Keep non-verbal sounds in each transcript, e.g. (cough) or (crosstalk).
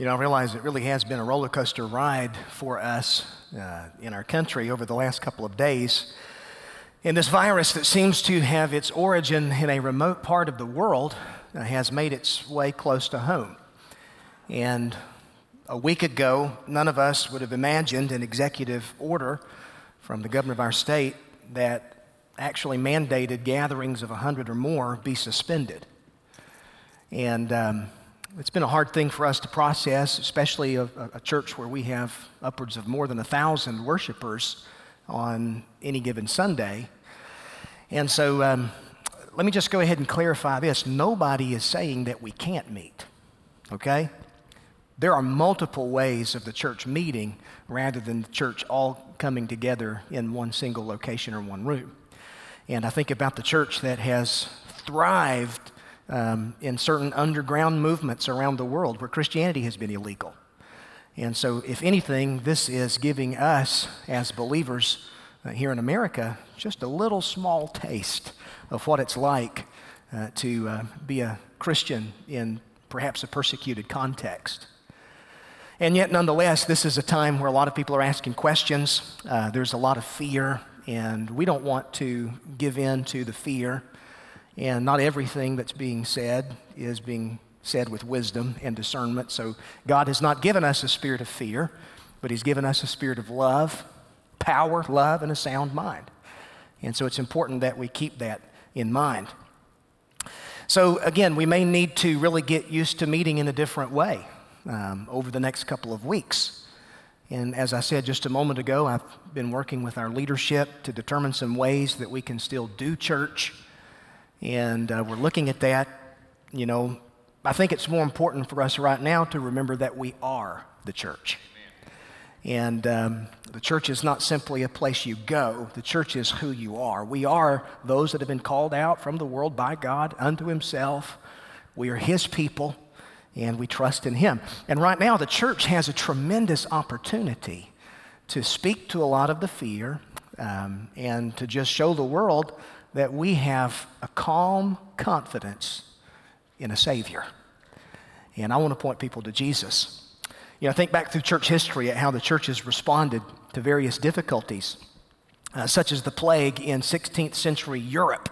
You know, I realize it really has been a roller coaster ride for us uh, in our country over the last couple of days. And this virus that seems to have its origin in a remote part of the world uh, has made its way close to home. And a week ago, none of us would have imagined an executive order from the governor of our state that actually mandated gatherings of 100 or more be suspended. And um, it's been a hard thing for us to process, especially a, a church where we have upwards of more than a thousand worshipers on any given Sunday. And so um, let me just go ahead and clarify this. Nobody is saying that we can't meet, okay? There are multiple ways of the church meeting rather than the church all coming together in one single location or one room. And I think about the church that has thrived um, in certain underground movements around the world where Christianity has been illegal. And so, if anything, this is giving us as believers uh, here in America just a little small taste of what it's like uh, to uh, be a Christian in perhaps a persecuted context. And yet, nonetheless, this is a time where a lot of people are asking questions. Uh, there's a lot of fear, and we don't want to give in to the fear. And not everything that's being said is being said with wisdom and discernment. So God has not given us a spirit of fear, but He's given us a spirit of love, power, love, and a sound mind. And so it's important that we keep that in mind. So, again, we may need to really get used to meeting in a different way um, over the next couple of weeks. And as I said just a moment ago, I've been working with our leadership to determine some ways that we can still do church and uh, we're looking at that. You know, I think it's more important for us right now to remember that we are the church. And um, the church is not simply a place you go, the church is who you are. We are those that have been called out from the world by God unto Himself. We are His people, and we trust in Him. And right now, the church has a tremendous opportunity to speak to a lot of the fear um, and to just show the world that we have a calm confidence in a Savior. And I want to point people to Jesus. You know, think back through church history at how the church has responded to various difficulties, uh, such as the plague in 16th century Europe.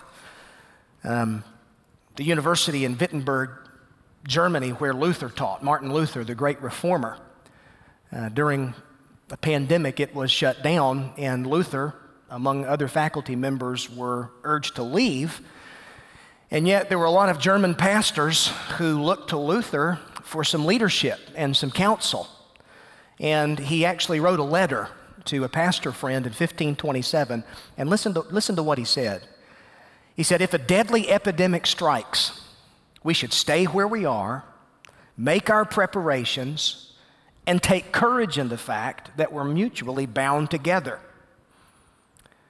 Um, the university in Wittenberg, Germany, where Luther taught, Martin Luther, the great reformer. Uh, during the pandemic, it was shut down, and Luther among other faculty members, were urged to leave. And yet, there were a lot of German pastors who looked to Luther for some leadership and some counsel. And he actually wrote a letter to a pastor friend in 1527. And listen to, listen to what he said. He said, If a deadly epidemic strikes, we should stay where we are, make our preparations, and take courage in the fact that we're mutually bound together.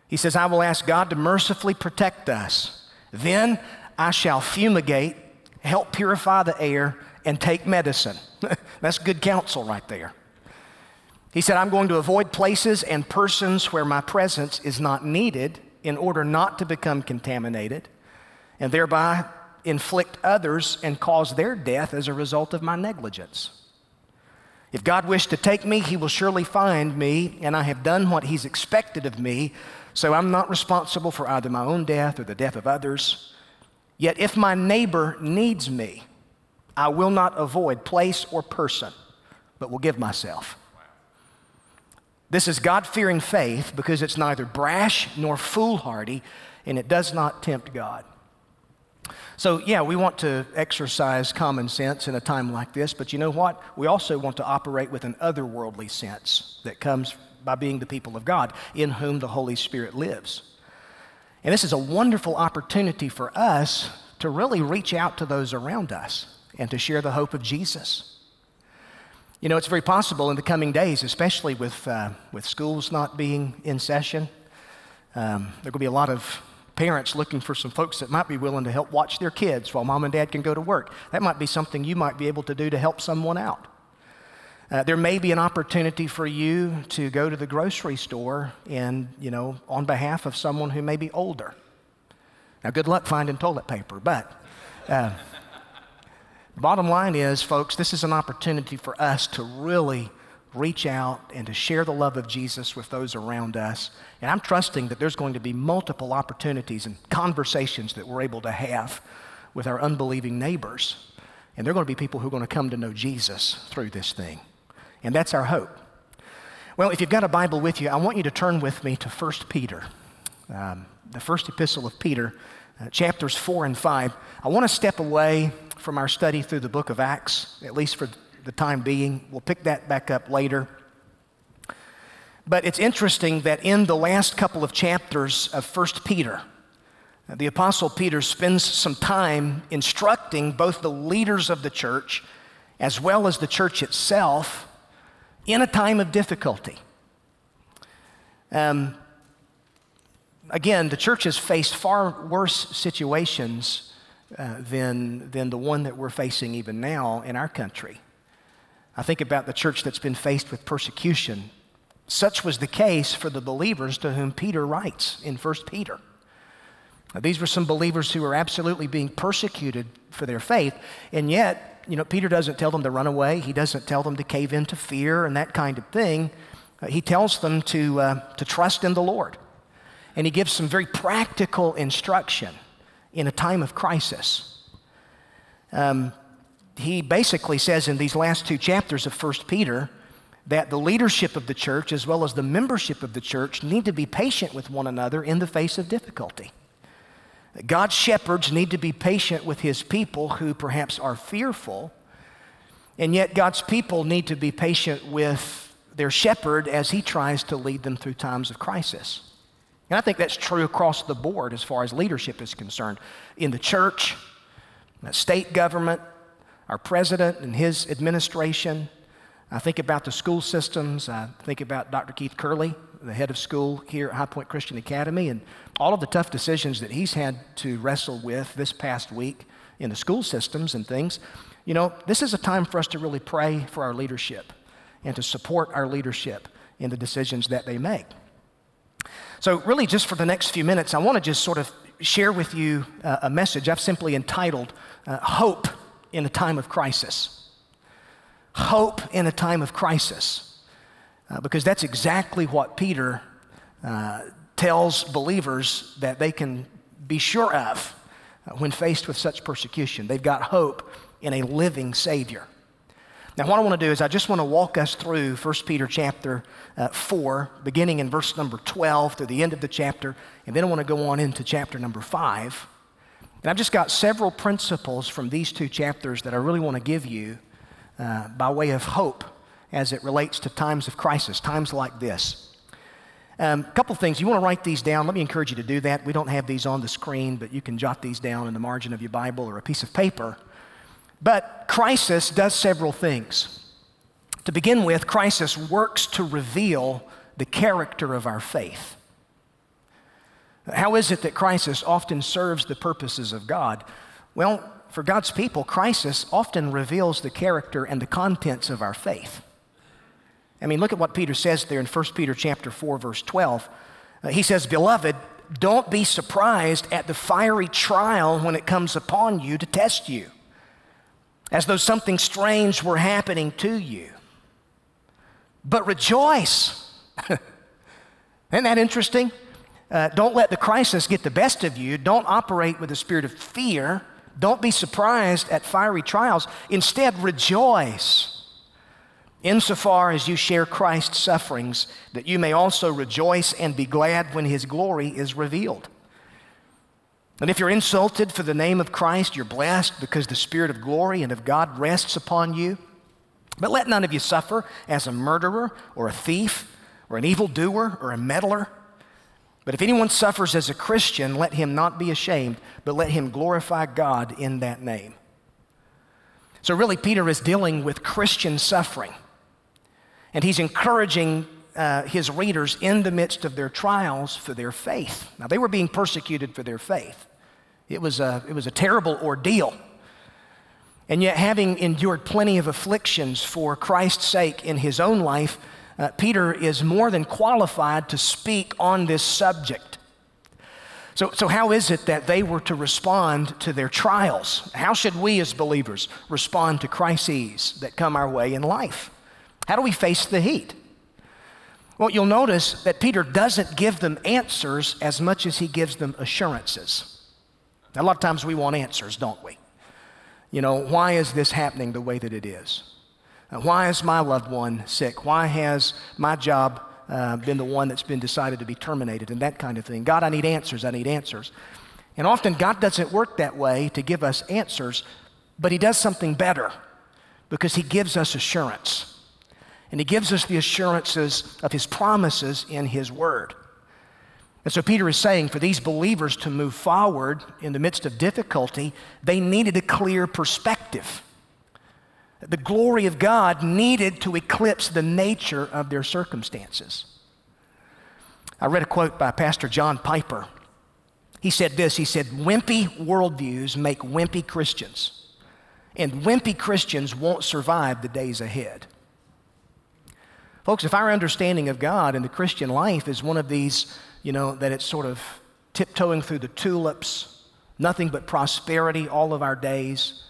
He says, I will ask God to mercifully protect us. Then I shall fumigate, help purify the air, and take medicine. (laughs) That's good counsel right there. He said, I'm going to avoid places and persons where my presence is not needed in order not to become contaminated and thereby inflict others and cause their death as a result of my negligence. If God wished to take me, He will surely find me, and I have done what He's expected of me so I'm not responsible for either my own death or the death of others. Yet if my neighbor needs me, I will not avoid place or person, but will give myself. This is God fearing faith because it's neither brash nor foolhardy, and it does not tempt God. So, yeah, we want to exercise common sense in a time like this, but you know what? We also want to operate with an otherworldly sense that comes by being the people of God, in whom the Holy Spirit lives. And this is a wonderful opportunity for us to really reach out to those around us and to share the hope of Jesus. You know, it's very possible in the coming days, especially with, uh, with schools not being in session, um, there will be a lot of parents looking for some folks that might be willing to help watch their kids while mom and dad can go to work. That might be something you might be able to do to help someone out. Uh, there may be an opportunity for you to go to the grocery store and, you know, on behalf of someone who may be older. Now, good luck finding toilet paper, but, uh, Bottom line is, folks, this is an opportunity for us to really reach out and to share the love of Jesus with those around us. And I'm trusting that there's going to be multiple opportunities and conversations that we're able to have with our unbelieving neighbors. And they're going to be people who are going to come to know Jesus through this thing. And that's our hope. Well, if you've got a Bible with you, I want you to turn with me to 1 Peter, um, the first epistle of Peter, uh, chapters 4 and 5. I want to step away from our study through the book of Acts, at least for the time being. We'll pick that back up later. But it's interesting that in the last couple of chapters of 1 Peter, the Apostle Peter spends some time instructing both the leaders of the church as well as the church itself in a time of difficulty. Um, again, the church has faced far worse situations uh, than, than the one that we're facing even now in our country. I think about the church that's been faced with persecution. Such was the case for the believers to whom Peter writes in 1 Peter. Now, these were some believers who were absolutely being persecuted for their faith, and yet, you know, Peter doesn't tell them to run away. He doesn't tell them to cave into fear and that kind of thing. Uh, he tells them to, uh, to trust in the Lord. And he gives some very practical instruction in a time of crisis. Um, he basically says in these last two chapters of 1 Peter that the leadership of the church, as well as the membership of the church, need to be patient with one another in the face of difficulty. God's shepherds need to be patient with his people who perhaps are fearful, and yet God's people need to be patient with their shepherd as he tries to lead them through times of crisis. And I think that's true across the board as far as leadership is concerned. In the church, the state government, our president and his administration. I think about the school systems. I think about Dr. Keith Curley, the head of school here at High Point Christian Academy, and all of the tough decisions that he's had to wrestle with this past week in the school systems and things. You know, this is a time for us to really pray for our leadership and to support our leadership in the decisions that they make. So, really, just for the next few minutes, I want to just sort of share with you uh, a message I've simply entitled uh, Hope in a Time of Crisis. Hope in a time of crisis. Uh, because that's exactly what Peter uh, tells believers that they can be sure of uh, when faced with such persecution. They've got hope in a living Savior. Now, what I want to do is I just want to walk us through 1 Peter chapter uh, 4, beginning in verse number 12 to the end of the chapter, and then I want to go on into chapter number 5. And I've just got several principles from these two chapters that I really want to give you uh, by way of hope as it relates to times of crisis, times like this. A um, couple things. You want to write these down. Let me encourage you to do that. We don't have these on the screen, but you can jot these down in the margin of your Bible or a piece of paper. But crisis does several things. To begin with, crisis works to reveal the character of our faith. How is it that crisis often serves the purposes of God? Well, for God's people, crisis often reveals the character and the contents of our faith. I mean, look at what Peter says there in 1 Peter chapter 4 verse 12. Uh, he says, "Beloved, don't be surprised at the fiery trial when it comes upon you to test you, as though something strange were happening to you. But rejoice." (laughs) Isn't that interesting? Uh, don't let the crisis get the best of you. Don't operate with a spirit of fear. Don't be surprised at fiery trials. Instead, rejoice insofar as you share Christ's sufferings, that you may also rejoice and be glad when his glory is revealed. And if you're insulted for the name of Christ, you're blessed because the Spirit of glory and of God rests upon you. But let none of you suffer as a murderer or a thief or an evildoer or a meddler. But if anyone suffers as a Christian, let him not be ashamed, but let him glorify God in that name. So, really, Peter is dealing with Christian suffering. And he's encouraging uh, his readers in the midst of their trials for their faith. Now, they were being persecuted for their faith, it was a, it was a terrible ordeal. And yet, having endured plenty of afflictions for Christ's sake in his own life, uh, Peter is more than qualified to speak on this subject. So, so, how is it that they were to respond to their trials? How should we as believers respond to crises that come our way in life? How do we face the heat? Well, you'll notice that Peter doesn't give them answers as much as he gives them assurances. Now, a lot of times we want answers, don't we? You know, why is this happening the way that it is? Uh, why is my loved one sick? Why has my job uh, been the one that's been decided to be terminated and that kind of thing. God, I need answers. I need answers. And often God doesn't work that way to give us answers, but He does something better because He gives us assurance. And He gives us the assurances of His promises in His Word. And so Peter is saying for these believers to move forward in the midst of difficulty, they needed a clear perspective. The glory of God needed to eclipse the nature of their circumstances. I read a quote by Pastor John Piper. He said this He said, Wimpy worldviews make wimpy Christians, and wimpy Christians won't survive the days ahead. Folks, if our understanding of God and the Christian life is one of these, you know, that it's sort of tiptoeing through the tulips, nothing but prosperity all of our days,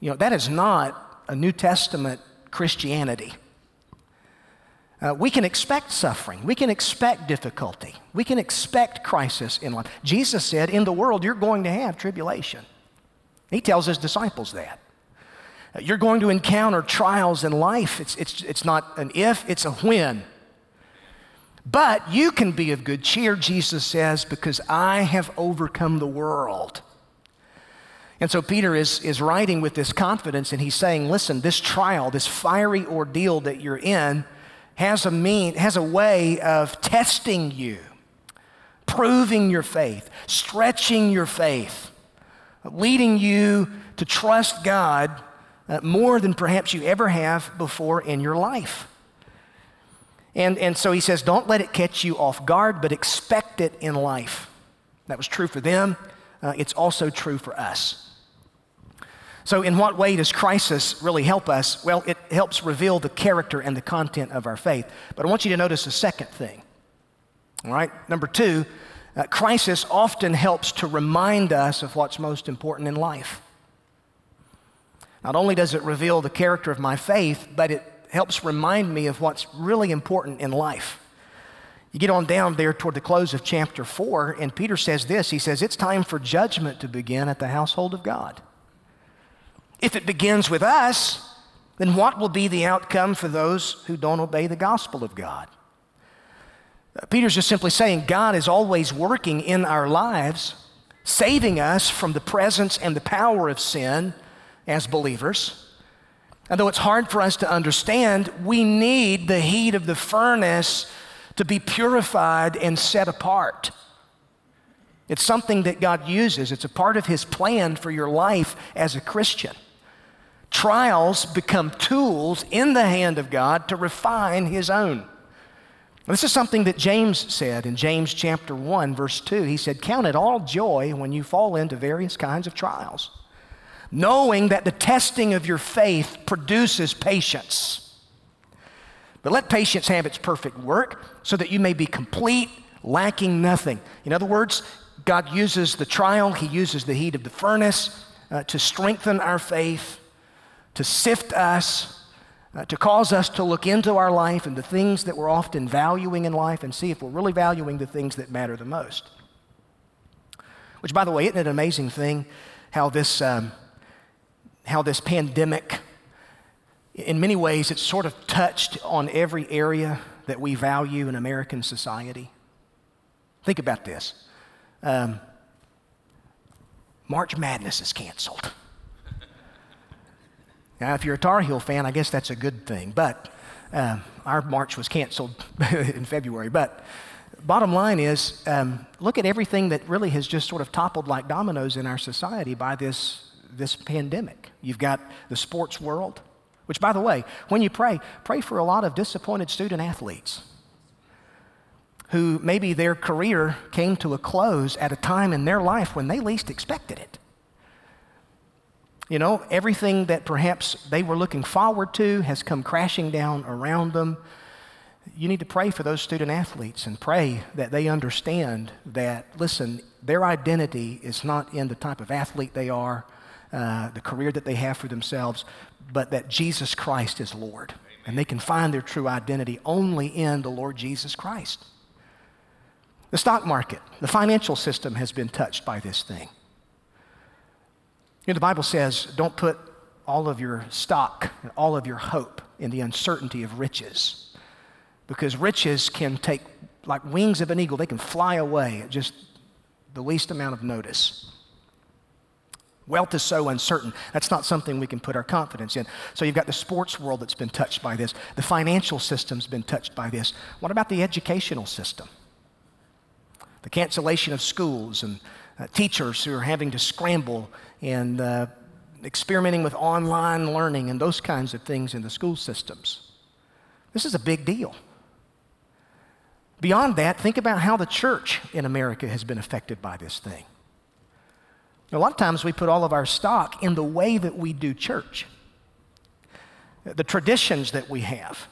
you know, that is not a New Testament Christianity. Uh, we can expect suffering. We can expect difficulty. We can expect crisis in life. Jesus said, In the world, you're going to have tribulation. He tells his disciples that. You're going to encounter trials in life. It's, it's, it's not an if, it's a when. But you can be of good cheer, Jesus says, because I have overcome the world. And so Peter is, is writing with this confidence and he's saying, listen, this trial, this fiery ordeal that you're in has a mean, has a way of testing you, proving your faith, stretching your faith, leading you to trust God uh, more than perhaps you ever have before in your life. And, and so he says, don't let it catch you off guard, but expect it in life. That was true for them. Uh, it's also true for us. So, in what way does crisis really help us? Well, it helps reveal the character and the content of our faith. But I want you to notice a second thing. All right? Number two, uh, crisis often helps to remind us of what's most important in life. Not only does it reveal the character of my faith, but it helps remind me of what's really important in life. You get on down there toward the close of chapter 4, and Peter says this He says, It's time for judgment to begin at the household of God. If it begins with us, then what will be the outcome for those who don't obey the gospel of God? Uh, Peter's just simply saying God is always working in our lives, saving us from the presence and the power of sin as believers. And though it's hard for us to understand, we need the heat of the furnace to be purified and set apart. It's something that God uses, it's a part of His plan for your life as a Christian. Trials become tools in the hand of God to refine His own. This is something that James said in James chapter 1, verse 2. He said, Count it all joy when you fall into various kinds of trials, knowing that the testing of your faith produces patience. But let patience have its perfect work so that you may be complete, lacking nothing. In other words, God uses the trial, He uses the heat of the furnace uh, to strengthen our faith to sift us, uh, to cause us to look into our life and the things that we're often valuing in life and see if we're really valuing the things that matter the most. Which, by the way, isn't it an amazing thing how this, um, how this pandemic, in many ways, it's sort of touched on every area that we value in American society? Think about this. Um, March Madness is canceled. Now, if you're a Tar Heel fan, I guess that's a good thing. But uh, our march was canceled (laughs) in February. But bottom line is um, look at everything that really has just sort of toppled like dominoes in our society by this, this pandemic. You've got the sports world, which, by the way, when you pray, pray for a lot of disappointed student athletes who maybe their career came to a close at a time in their life when they least expected it. You know, everything that perhaps they were looking forward to has come crashing down around them. you need to pray for those student athletes and pray that they understand that, listen, their identity is not in the type of athlete they are, uh, the career that they have for themselves, but that Jesus Christ is Lord. And they can find their true identity only in the Lord Jesus Christ. The stock market, the financial system has been touched by this thing. You know, the Bible says, don't put all of your stock and all of your hope in the uncertainty of riches. Because riches can take, like wings of an eagle, they can fly away at just the least amount of notice. Wealth is so uncertain. That's not something we can put our confidence in. So you've got the sports world that's been touched by this. The financial system's been touched by this. What about the educational system? The cancellation of schools and uh, teachers who are having to scramble and uh, experimenting with online learning and those kinds of things in the school systems. This is a big deal. Beyond that, think about how the church in America has been affected by this thing. A lot of times we put all of our stock in the way that we do church, the traditions that we have.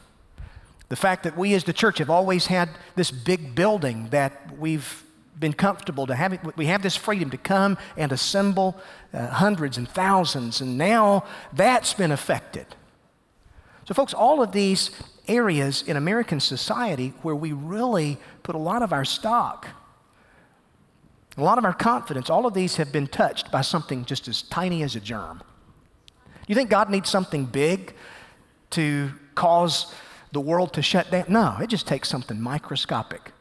The fact that we as the church have always had this big building that we've been comfortable to have, we have this freedom to come and assemble uh, hundreds and thousands, and now that's been affected. So, folks, all of these areas in American society where we really put a lot of our stock a lot of our confidence, all of these have been touched by something just as tiny as a germ. You think God needs something big to cause the world to shut down? No, it just takes something microscopic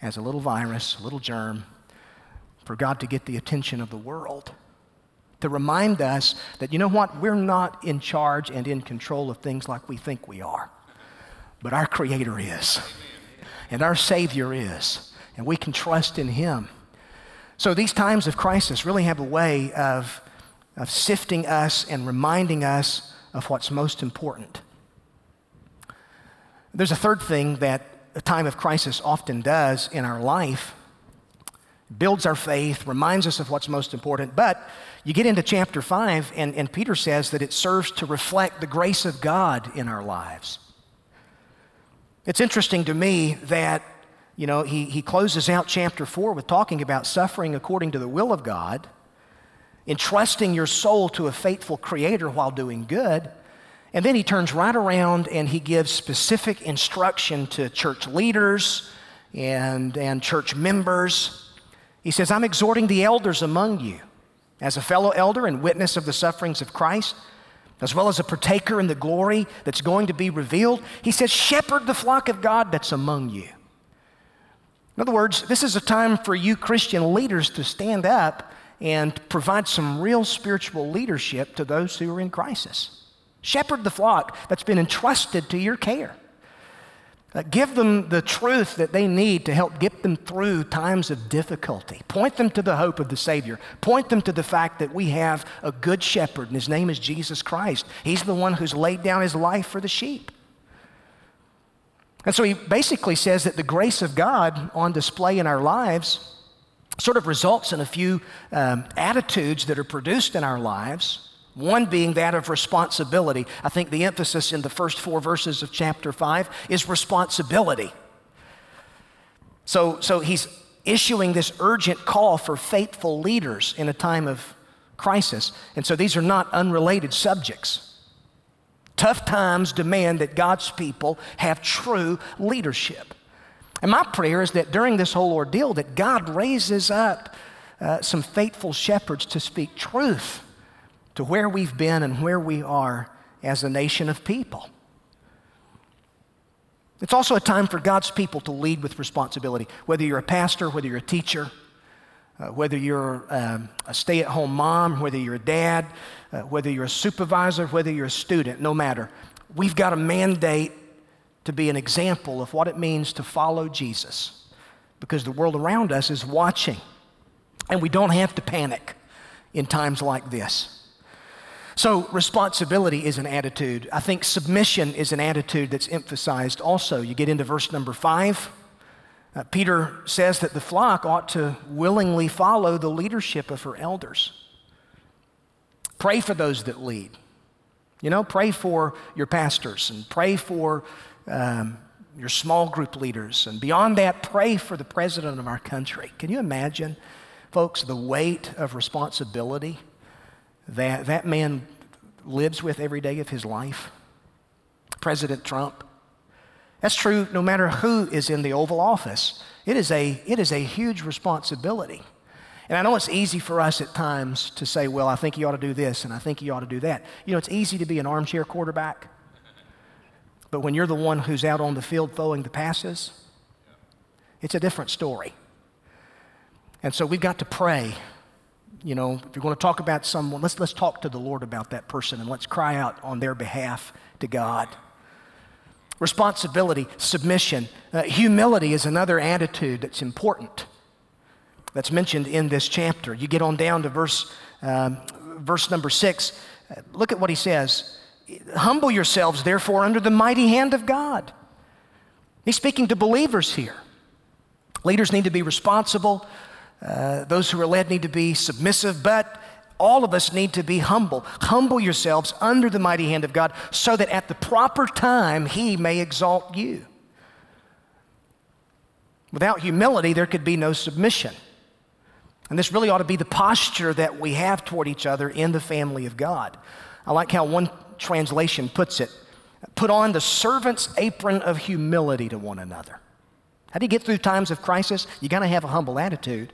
as a little virus, a little germ, for God to get the attention of the world. To remind us that, you know what, we're not in charge and in control of things like we think we are, but our Creator is, and our Savior is, and we can trust in Him. So these times of crisis really have a way of, of sifting us and reminding us of what's most important. There's a third thing that a time of crisis often does in our life builds our faith, reminds us of what's most important. But you get into chapter 5, and, and Peter says that it serves to reflect the grace of God in our lives. It's interesting to me that you know, he, he closes out chapter 4 with talking about suffering according to the will of God, entrusting your soul to a faithful creator while doing good. And then he turns right around and he gives specific instruction to church leaders and, and church members. He says, I'm exhorting the elders among you as a fellow elder and witness of the sufferings of Christ, as well as a partaker in the glory that's going to be revealed. He says, Shepherd the flock of God that's among you. In other words, this is a time for you Christian leaders to stand up and provide some real spiritual leadership to those who are in crisis. Shepherd the flock that's been entrusted to your care. Uh, give them the truth that they need to help get them through times of difficulty. Point them to the hope of the Savior. Point them to the fact that we have a good shepherd, and his name is Jesus Christ. He's the one who's laid down his life for the sheep. And so he basically says that the grace of God on display in our lives sort of results in a few um, attitudes that are produced in our lives. One being that of responsibility. I think the emphasis in the first four verses of chapter 5 is responsibility. So, so he's issuing this urgent call for faithful leaders in a time of crisis. And so these are not unrelated subjects. Tough times demand that God's people have true leadership. And my prayer is that during this whole ordeal that God raises up uh, some faithful shepherds to speak truth to where we've been and where we are as a nation of people. It's also a time for God's people to lead with responsibility, whether you're a pastor, whether you're a teacher, uh, whether you're um, a stay at home mom, whether you're a dad, uh, whether you're a supervisor, whether you're a student, no matter. We've got a mandate to be an example of what it means to follow Jesus because the world around us is watching. And we don't have to panic in times like this. So, responsibility is an attitude. I think submission is an attitude that's emphasized also. You get into verse number five. Uh, Peter says that the flock ought to willingly follow the leadership of her elders. Pray for those that lead. You know, pray for your pastors and pray for um, your small group leaders, and beyond that, pray for the president of our country. Can you imagine, folks, the weight of responsibility that that man lives with every day of his life? President Trump. That's true no matter who is in the Oval Office. It is a, it is a huge responsibility. And I know it's easy for us at times to say, well, I think you ought to do this and I think you ought to do that. You know, it's easy to be an armchair quarterback. But when you're the one who's out on the field throwing the passes, it's a different story. And so we've got to pray. You know, if you're going to talk about someone, let's, let's talk to the Lord about that person and let's cry out on their behalf to God. Responsibility, submission, uh, humility is another attitude that's important that's mentioned in this chapter. You get on down to verse, um, verse number six. Uh, look at what he says. Humble yourselves, therefore, under the mighty hand of God. He's speaking to believers here. Leaders need to be responsible. Uh, those who are led need to be submissive, but all of us need to be humble. Humble yourselves under the mighty hand of God so that at the proper time He may exalt you. Without humility, there could be no submission. And this really ought to be the posture that we have toward each other in the family of God. I like how one translation puts it put on the servant's apron of humility to one another. How do you get through times of crisis? You got to have a humble attitude.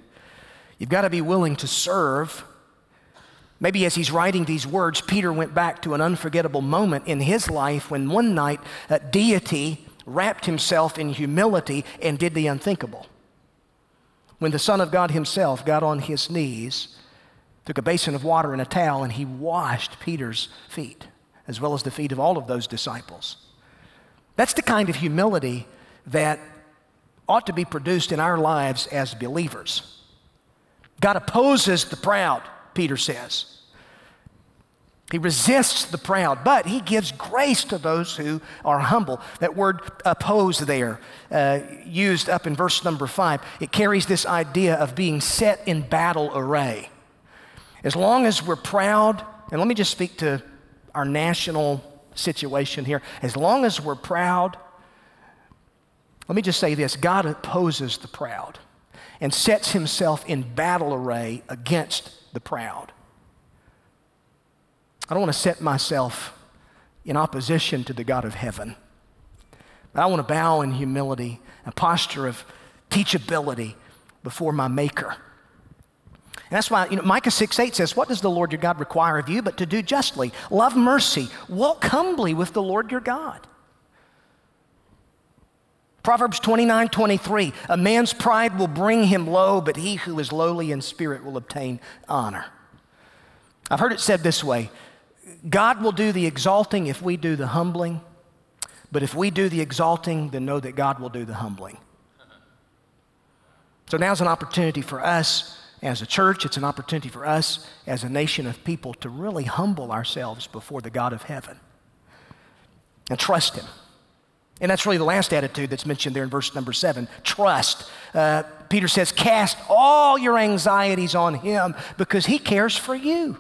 You've got to be willing to serve. Maybe as he's writing these words, Peter went back to an unforgettable moment in his life when one night a deity wrapped himself in humility and did the unthinkable. When the Son of God himself got on his knees, took a basin of water and a towel, and he washed Peter's feet as well as the feet of all of those disciples. That's the kind of humility that ought to be produced in our lives as believers. God opposes the proud, Peter says. He resists the proud, but he gives grace to those who are humble. That word oppose there, uh, used up in verse number five, it carries this idea of being set in battle array. As long as we're proud, and let me just speak to our national situation here, as long as we're proud, let me just say this God opposes the proud and sets himself in battle array against the proud. I don't want to set myself in opposition to the God of heaven, but I want to bow in humility, a posture of teachability before my Maker. And that's why, you know, Micah 6 8 says, What does the Lord your God require of you but to do justly, love mercy, walk humbly with the Lord your God? Proverbs 29 23, a man's pride will bring him low, but he who is lowly in spirit will obtain honor. I've heard it said this way God will do the exalting if we do the humbling, but if we do the exalting, then know that God will do the humbling. So now's an opportunity for us as a church, it's an opportunity for us as a nation of people to really humble ourselves before the God of heaven and trust Him. And that's really the last attitude that's mentioned there in verse number seven trust. Uh, Peter says, Cast all your anxieties on Him because He cares for you.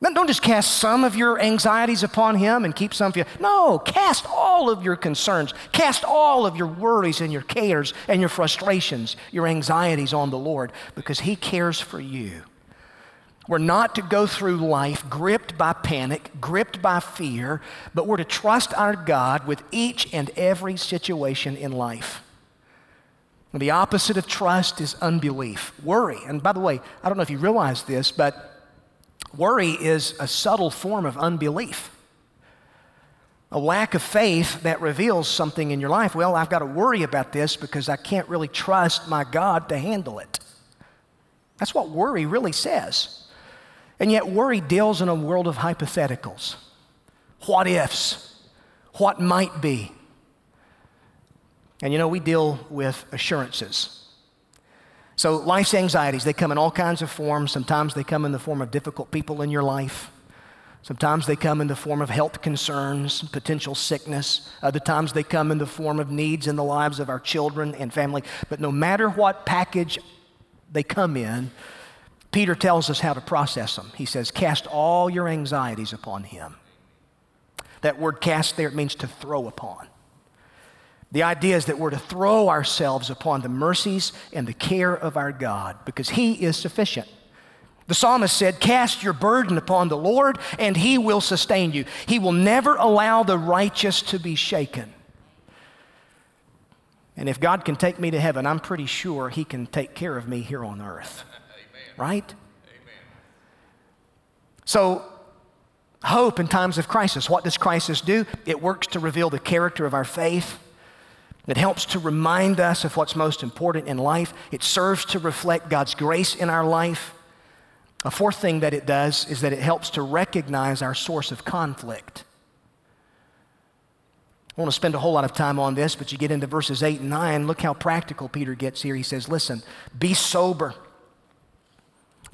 Don't just cast some of your anxieties upon Him and keep some of you. No, cast all of your concerns, cast all of your worries and your cares and your frustrations, your anxieties on the Lord because He cares for you. We're not to go through life gripped by panic, gripped by fear, but we're to trust our God with each and every situation in life. And the opposite of trust is unbelief, worry. And by the way, I don't know if you realize this, but Worry is a subtle form of unbelief. A lack of faith that reveals something in your life. Well, I've got to worry about this because I can't really trust my God to handle it. That's what worry really says. And yet, worry deals in a world of hypotheticals what ifs, what might be. And you know, we deal with assurances. So, life's anxieties, they come in all kinds of forms. Sometimes they come in the form of difficult people in your life. Sometimes they come in the form of health concerns, potential sickness. Other times they come in the form of needs in the lives of our children and family. But no matter what package they come in, Peter tells us how to process them. He says, Cast all your anxieties upon him. That word cast there, it means to throw upon. The idea is that we're to throw ourselves upon the mercies and the care of our God because He is sufficient. The psalmist said, Cast your burden upon the Lord, and He will sustain you. He will never allow the righteous to be shaken. And if God can take me to heaven, I'm pretty sure He can take care of me here on earth. Right? Amen. So, hope in times of crisis. What does crisis do? It works to reveal the character of our faith. It helps to remind us of what's most important in life. It serves to reflect God's grace in our life. A fourth thing that it does is that it helps to recognize our source of conflict. I want to spend a whole lot of time on this, but you get into verses 8 and 9. Look how practical Peter gets here. He says, Listen, be sober,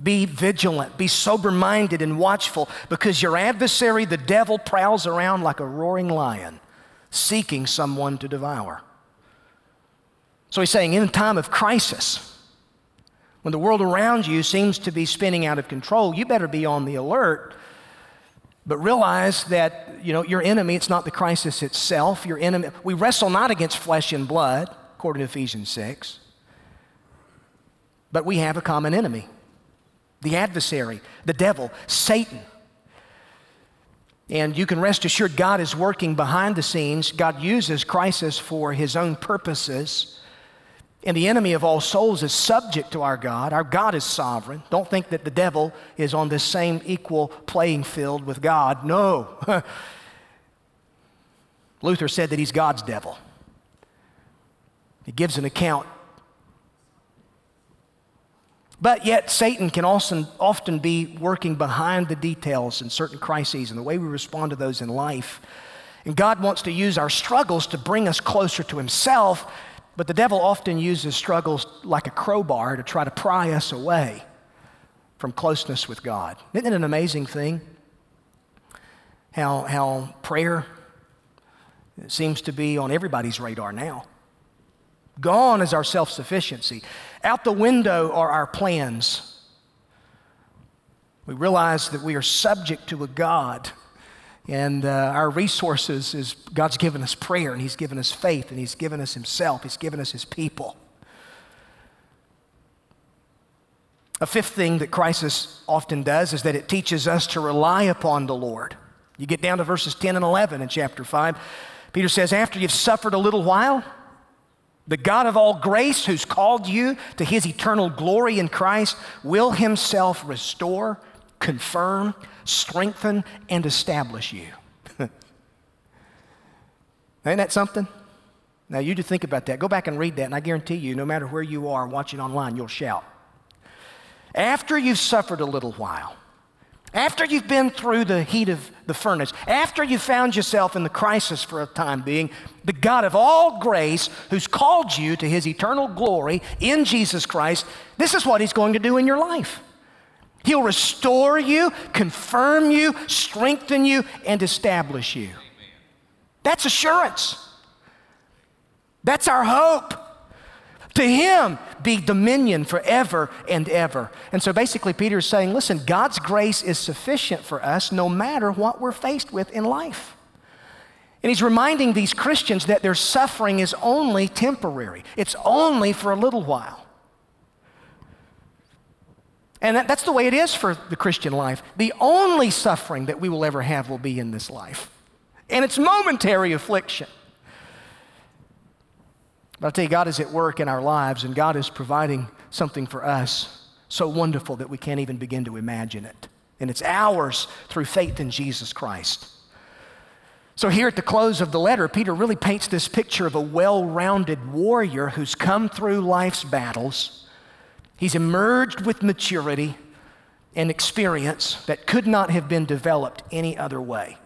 be vigilant, be sober minded and watchful, because your adversary, the devil, prowls around like a roaring lion, seeking someone to devour. So he's saying, in a time of crisis, when the world around you seems to be spinning out of control, you better be on the alert. But realize that, you know, your enemy, it's not the crisis itself. Your enemy, we wrestle not against flesh and blood, according to Ephesians 6. But we have a common enemy the adversary, the devil, Satan. And you can rest assured God is working behind the scenes. God uses crisis for his own purposes. And the enemy of all souls is subject to our God. Our God is sovereign. Don't think that the devil is on this same equal playing field with God. No. (laughs) Luther said that he's God's devil. He gives an account. But yet, Satan can also often be working behind the details in certain crises and the way we respond to those in life. And God wants to use our struggles to bring us closer to Himself but the devil often uses struggles like a crowbar to try to pry us away from closeness with God. Isn't it an amazing thing? How, how prayer seems to be on everybody's radar now. Gone is our self sufficiency. Out the window are our plans. We realize that we are subject to a God and uh, our resources is God's given us prayer, and He's given us faith, and He's given us Himself, He's given us His people. A fifth thing that crisis often does is that it teaches us to rely upon the Lord. You get down to verses 10 and 11 in chapter 5. Peter says, After you've suffered a little while, the God of all grace, who's called you to his eternal glory in Christ, will himself restore, confirm, strengthen, and establish you. (laughs) Ain't that something? Now, you just think about that. Go back and read that, and I guarantee you, no matter where you are watching online, you'll shout. After you've suffered a little while, after you've been through the heat of the furnace, after you've found yourself in the crisis for a time being, the God of all grace, who's called you to his eternal glory in Jesus Christ, this is what he's going to do in your life. He'll restore you, confirm you, strengthen you, and establish you. That's assurance. That's our hope. To him be dominion forever and ever. And so basically, Peter is saying, listen, God's grace is sufficient for us no matter what we're faced with in life. And he's reminding these Christians that their suffering is only temporary, it's only for a little while. And that, that's the way it is for the Christian life. The only suffering that we will ever have will be in this life. And it's momentary affliction. But I'll tell you, God is at work in our lives, and God is providing something for us so wonderful that we can't even begin to imagine it. And it's ours through faith in Jesus Christ. So, here at the close of the letter, Peter really paints this picture of a well rounded warrior who's come through life's battles He's emerged with maturity and experience that could not have been developed any other way.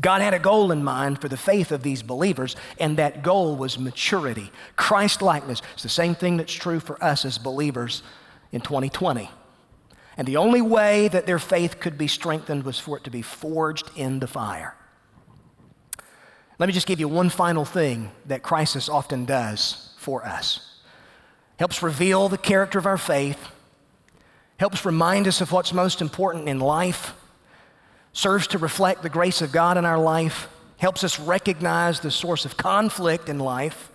God had a goal in mind for the faith of these believers, and that goal was maturity, Christ likeness. It's the same thing that's true for us as believers in 2020. And the only way that their faith could be strengthened was for it to be forged in the fire. Let me just give you one final thing that crisis often does for us helps reveal the character of our faith, helps remind us of what's most important in life, serves to reflect the grace of God in our life. helps us recognize the source of conflict in life,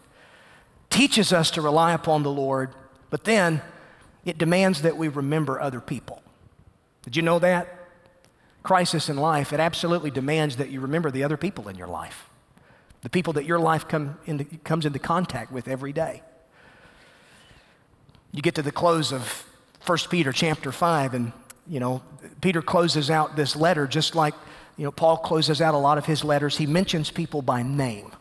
teaches us to rely upon the Lord, but then it demands that we remember other people. Did you know that? Crisis in life, it absolutely demands that you remember the other people in your life, the people that your life come into, comes into contact with every day. You get to the close of 1 Peter chapter 5, and you know, Peter closes out this letter just like you know, Paul closes out a lot of his letters. He mentions people by name.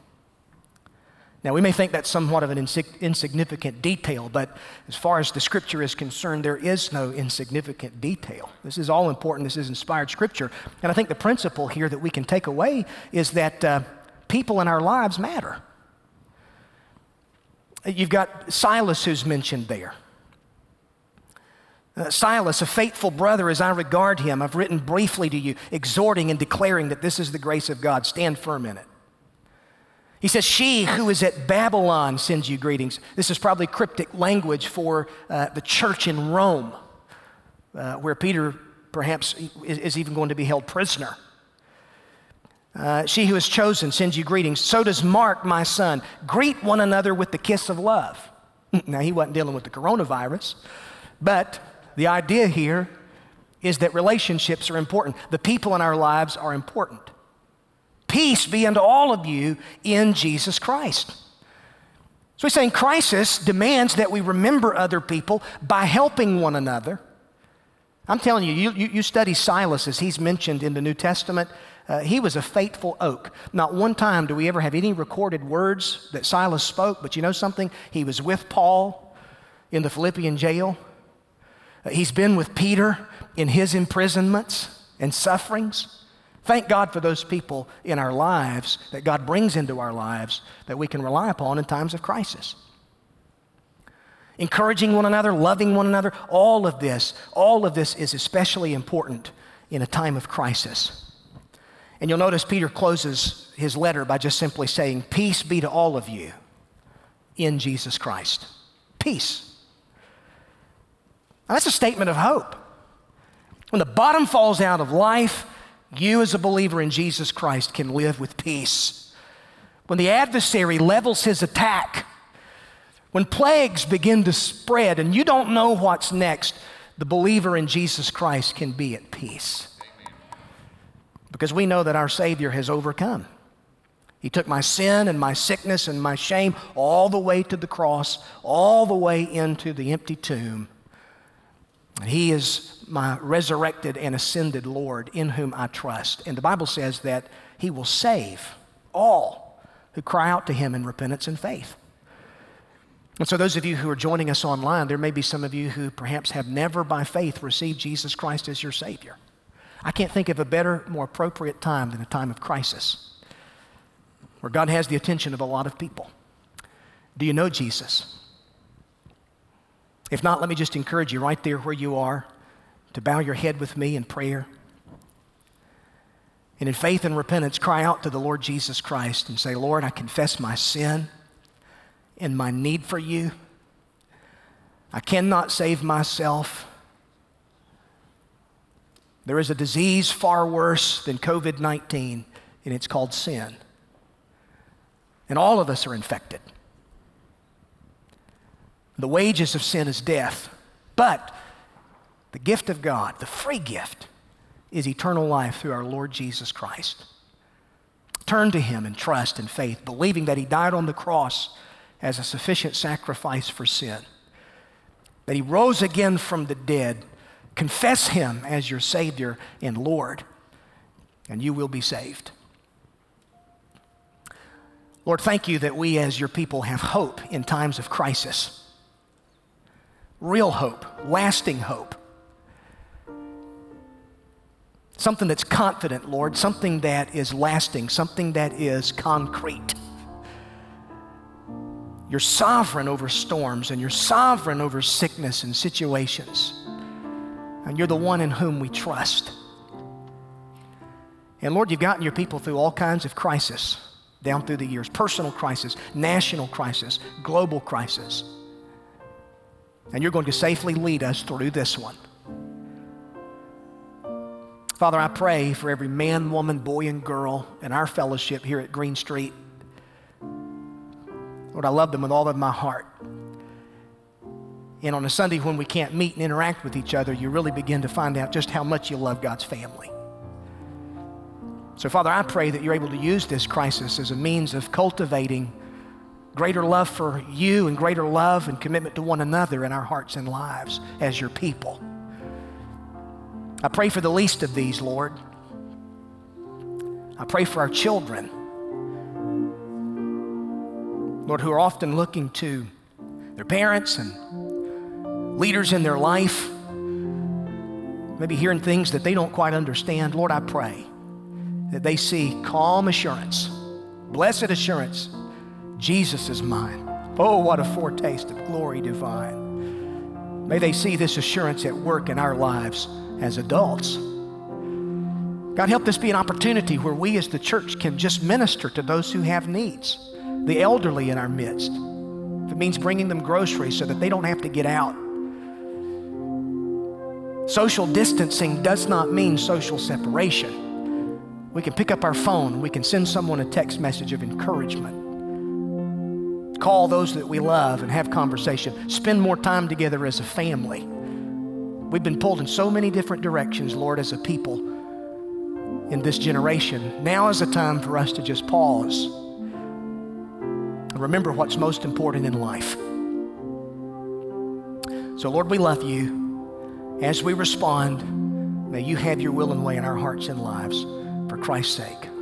Now, we may think that's somewhat of an insignificant detail, but as far as the scripture is concerned, there is no insignificant detail. This is all important. This is inspired scripture. And I think the principle here that we can take away is that uh, people in our lives matter. You've got Silas who's mentioned there. Uh, Silas, a faithful brother as I regard him, I've written briefly to you, exhorting and declaring that this is the grace of God. Stand firm in it. He says, She who is at Babylon sends you greetings. This is probably cryptic language for uh, the church in Rome, uh, where Peter perhaps is, is, even going to be held prisoner. Uh, she who is chosen sends you greetings. So does Mark, my son. Greet one another with the kiss of love. (laughs) Now, he wasn't dealing with the coronavirus, but the idea here is that relationships are important. The people in our lives are important. Peace be unto all of you in Jesus Christ. So he's saying crisis demands that we remember other people by helping one another. I'm telling you, you, you study Silas as he's mentioned in the New Testament. Uh, he was a faithful oak. Not one time do we ever have any recorded words that Silas spoke, but you know something? He was with Paul in the Philippian jail. He's been with Peter in his imprisonments and sufferings. Thank God for those people in our lives that God brings into our lives that we can rely upon in times of crisis. Encouraging one another, loving one another, all of this, all of this is especially important in a time of crisis. And you'll notice Peter closes his letter by just simply saying, Peace be to all of you in Jesus Christ. Peace. Now, that's a statement of hope. When the bottom falls out of life, you as a believer in Jesus Christ can live with peace. When the adversary levels his attack, when plagues begin to spread and you don't know what's next, the believer in Jesus Christ can be at peace. Because we know that our Savior has overcome. He took my sin and my sickness and my shame all the way to the cross, all the way into the empty tomb. He is my resurrected and ascended Lord in whom I trust. And the Bible says that He will save all who cry out to Him in repentance and faith. And so, those of you who are joining us online, there may be some of you who perhaps have never by faith received Jesus Christ as your Savior. I can't think of a better, more appropriate time than a time of crisis where God has the attention of a lot of people. Do you know Jesus? If not, let me just encourage you right there where you are to bow your head with me in prayer. And in faith and repentance, cry out to the Lord Jesus Christ and say, Lord, I confess my sin and my need for you. I cannot save myself. There is a disease far worse than COVID 19, and it's called sin. And all of us are infected. The wages of sin is death. But the gift of God, the free gift, is eternal life through our Lord Jesus Christ. Turn to Him in trust and faith, believing that He died on the cross as a sufficient sacrifice for sin, that He rose again from the dead. Confess Him as your Savior and Lord, and you will be saved. Lord, thank you that we as your people have hope in times of crisis real hope, lasting hope. Something that's confident, Lord, something that is lasting, something that is concrete. You're sovereign over storms and you're sovereign over sickness and situations. And you're the one in whom we trust. And Lord, you've gotten your people through all kinds of crisis down through the years personal crisis, national crisis, global crisis. And you're going to safely lead us through this one. Father, I pray for every man, woman, boy, and girl in our fellowship here at Green Street. Lord, I love them with all of my heart. And on a Sunday when we can't meet and interact with each other, you really begin to find out just how much you love God's family. So, Father, I pray that you're able to use this crisis as a means of cultivating greater love for you and greater love and commitment to one another in our hearts and lives as your people. I pray for the least of these, Lord. I pray for our children, Lord, who are often looking to their parents and leaders in their life, maybe hearing things that they don't quite understand. Lord, I pray that they see calm assurance, blessed assurance Jesus is mine. Oh, what a foretaste of glory divine. May they see this assurance at work in our lives as adults. God, help this be an opportunity where we as the church can just minister to those who have needs, the elderly in our midst. If it means bringing them groceries so that they don't have to get out. Social distancing does not mean social separation. We can pick up our phone, we can send someone a text message of encouragement call those that we love and have conversation, spend more time together as a family. We've been pulled in so many different directions, Lord, as a people in this generation. Now is the time for us to just pause and remember what's most important in life. So, Lord, we love you. As we respond, may you have your will and way in our hearts and lives. For Christ's sake.